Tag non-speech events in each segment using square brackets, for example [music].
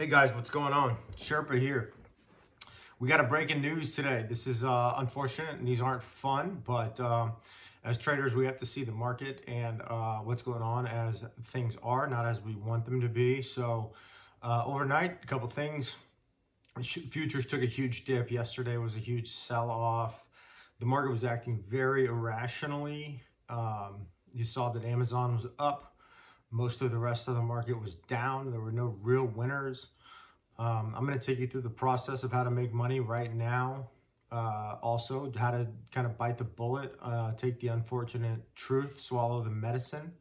Hey guys, what's going on? Sherpa here. We got a breaking news today. This is uh, unfortunate and these aren't fun, but um, as traders, we have to see the market and uh, what's going on as things are, not as we want them to be. So uh, overnight, a couple things. Futures took a huge dip. Yesterday was a huge sell-off. The market was acting very irrationally. Um, you saw that Amazon was up. Most of the rest of the market was down. There were no real winners. Um, I'm going to take you through the process of how to make money right now. Uh, also, how to kind of bite the bullet, uh, take the unfortunate truth, swallow the medicine,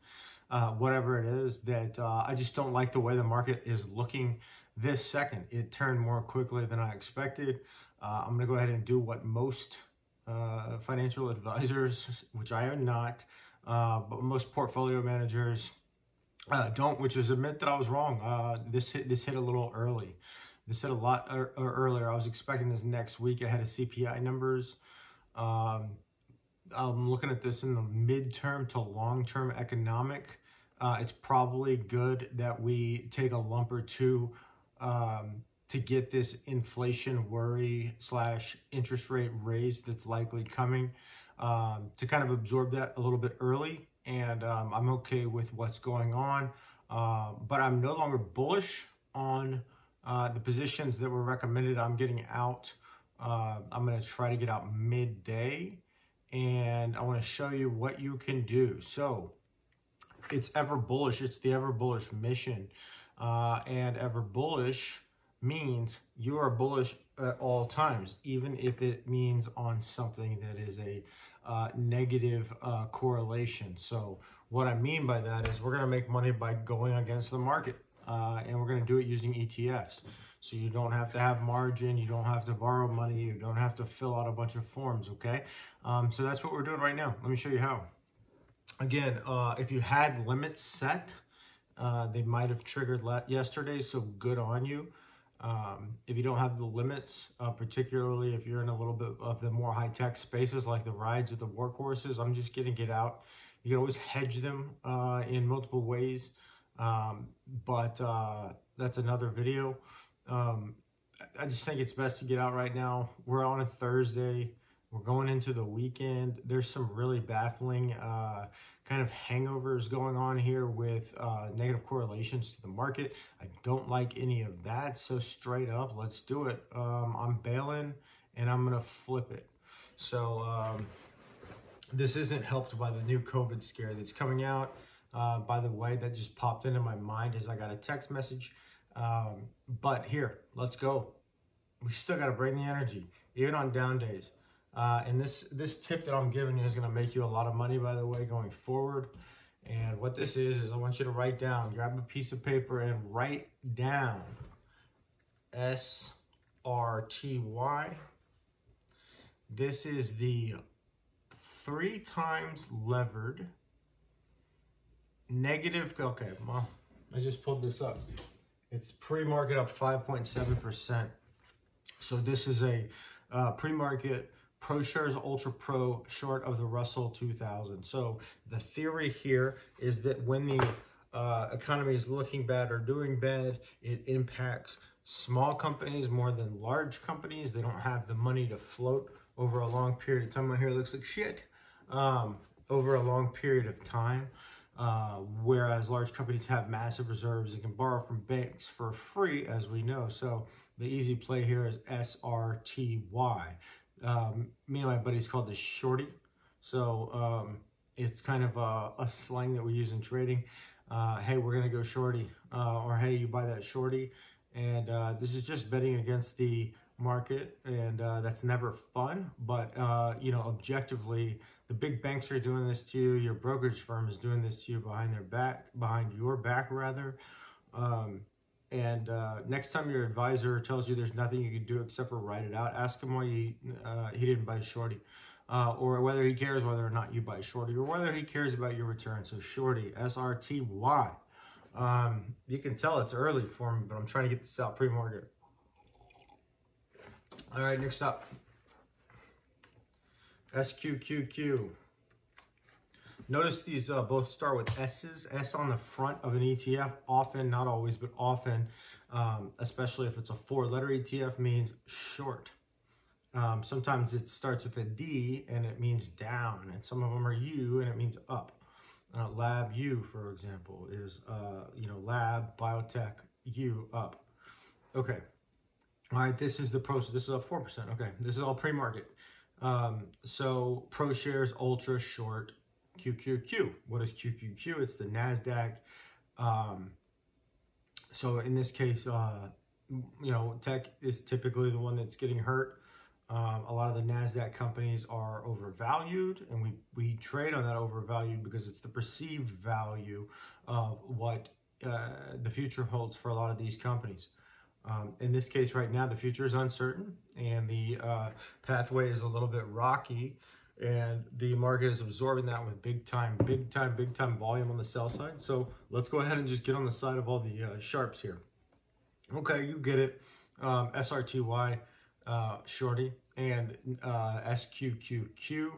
uh, whatever it is that uh, I just don't like the way the market is looking this second. It turned more quickly than I expected. Uh, I'm going to go ahead and do what most uh, financial [laughs] advisors, which I am not, but most portfolio managers uh, don't, which is admit that I was wrong. Uh, this hit this hit a little early. This hit a lot er, er, earlier. I was expecting this next week ahead of CPI numbers. Um, I'm looking at this in the midterm to long-term economic. Uh, it's probably good that we take a lump or two um, to get this inflation worry slash interest rate raise that's likely coming um, to kind of absorb that a little bit early and um, I'm okay with what's going on. Uh, but I'm no longer bullish on uh, the positions that were recommended. I'm getting out. Uh, I'm going to try to get out midday, and I want to show you what you can do. So it's ever bullish. It's the ever bullish mission, uh, and ever bullish means you are bullish at all times, even if it means on something that is a uh, negative uh, correlation. So what I mean by that is we're going to make money by going against the market, uh, and we're going to do it using ETFs. So you don't have to have margin, you don't have to borrow money, you don't have to fill out a bunch of forms, okay? Um, so that's what we're doing right now. Let me show you how. Again, uh, if you had limits set, uh, they might have triggered yesterday, so good on you. Um, if you don't have the limits, uh, particularly if you're in a little bit of the more high-tech spaces like the rides or the workhorses, I'm just getting get out. You can always hedge them uh, in multiple ways, um, but uh, that's another video. Um, I just think it's best to get out right now. We're on a Thursday. We're going into the weekend. There's some really baffling uh, kind of hangovers going on here with uh, negative correlations to the market. I don't like any of that. So straight up, let's do it. Um, I'm bailing and I'm going to flip it. So um, this isn't helped by the new COVID scare that's coming out. Uh, by the way, that just popped into my mind as I got a text message. Um, but here, let's go. We still got to bring the energy, even on down days. Uh, and this, this tip that I'm giving you is going to make you a lot of money, by the way, going forward. And what this is, is I want you to write down, grab a piece of paper and write down S-R-T-Y. This is the three times levered negative, okay, well, I just pulled this up. It's pre-market up 5.7%. So this is a uh, pre-market ProShares Ultra Pro short of the Russell 2000. So the theory here is that when the uh, economy is looking bad or doing bad, it impacts small companies more than large companies. They don't have the money to float over a long period of time. My hair looks like shit. Um, over a long period of time. Uh, whereas large companies have massive reserves and can borrow from banks for free, as we know. So the easy play here is SRTY um, me and my buddies called this shorty. So um, it's kind of a, a, slang that we use in trading. Uh, hey, we're to go shorty. Uh, or hey, you buy that shorty. And uh, this is just betting against the market. And uh, that's never fun. But, uh, you know, objectively, the big banks are doing this to you. Your brokerage firm is doing this to you behind their back, behind your back, rather. Um, and uh, next time your advisor tells you there's nothing you can do except for write it out, ask him why he, uh, he didn't buy shorty. Uh, or whether he cares whether or not you buy shorty, or whether he cares about your return. So shorty, S-R-T-Y. Um, you can tell it's early for me, but I'm trying to get this out pre-market. All right, next up. SQQQ. Notice these uh, both start with S's. S on the front of an ETF, often, not always, but often, um, especially if it's a four-letter ETF, means short. Um, sometimes it starts with a D and it means down, and some of them are U and it means up. Uh, lab U, for example, is uh, you know lab biotech U up. Okay. All right, this is the pro. So this is up four percent. Okay, this is all pre-market. Um, so ProShares Ultra Short QQQ. What is QQQ? It's the Nasdaq. Um, so in this case, uh, you know, tech is typically the one that's getting hurt. Um, a lot of the NASDAQ companies are overvalued, and we, we trade on that overvalued because it's the perceived value of what uh, the future holds for a lot of these companies. Um, in this case, right now, the future is uncertain, and the uh, pathway is a little bit rocky, and the market is absorbing that with big time, big time, big time volume on the sell side. So let's go ahead and just get on the side of all the uh, sharps here. Okay, you get it. Um, SRTY uh, Shorty and uh, SQQQ.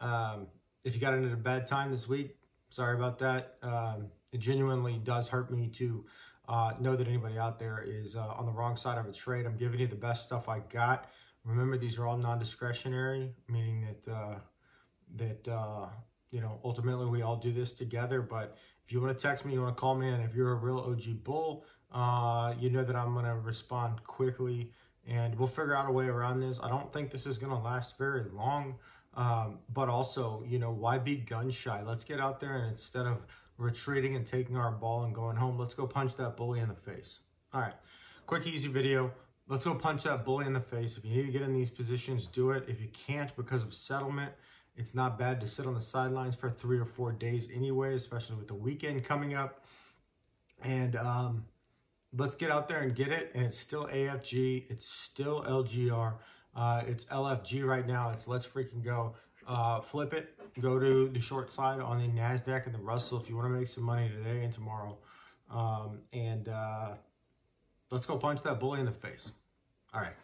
Um, if you got at a bad time this week, sorry about that. Um, it genuinely does hurt me to uh, know that anybody out there is uh, on the wrong side of a trade. I'm giving you the best stuff I got. Remember, these are all non-discretionary, meaning that uh, that uh, you know ultimately we all do this together. But if you want to text me, you want to call me, and if you're a real OG bull, uh, you know that I'm to respond quickly and we'll figure out a way around this. I don't think this is to last very long, um, but also, you know, why be gun shy? Let's get out there and instead of retreating and taking our ball and going home, let's go punch that bully in the face. All right, quick, easy video. Let's go punch that bully in the face. If you need to get in these positions, do it. If you can't because of settlement, it's not bad to sit on the sidelines for three or four days anyway, especially with the weekend coming up. And, um, let's get out there and get it. And it's still AFG. It's still LGR. Uh, it's LFG right now. It's let's freaking go. Uh, flip it. Go to the short side on the NASDAQ and the Russell if you want to make some money today and tomorrow. Um, and uh, let's go punch that bully in the face. All right.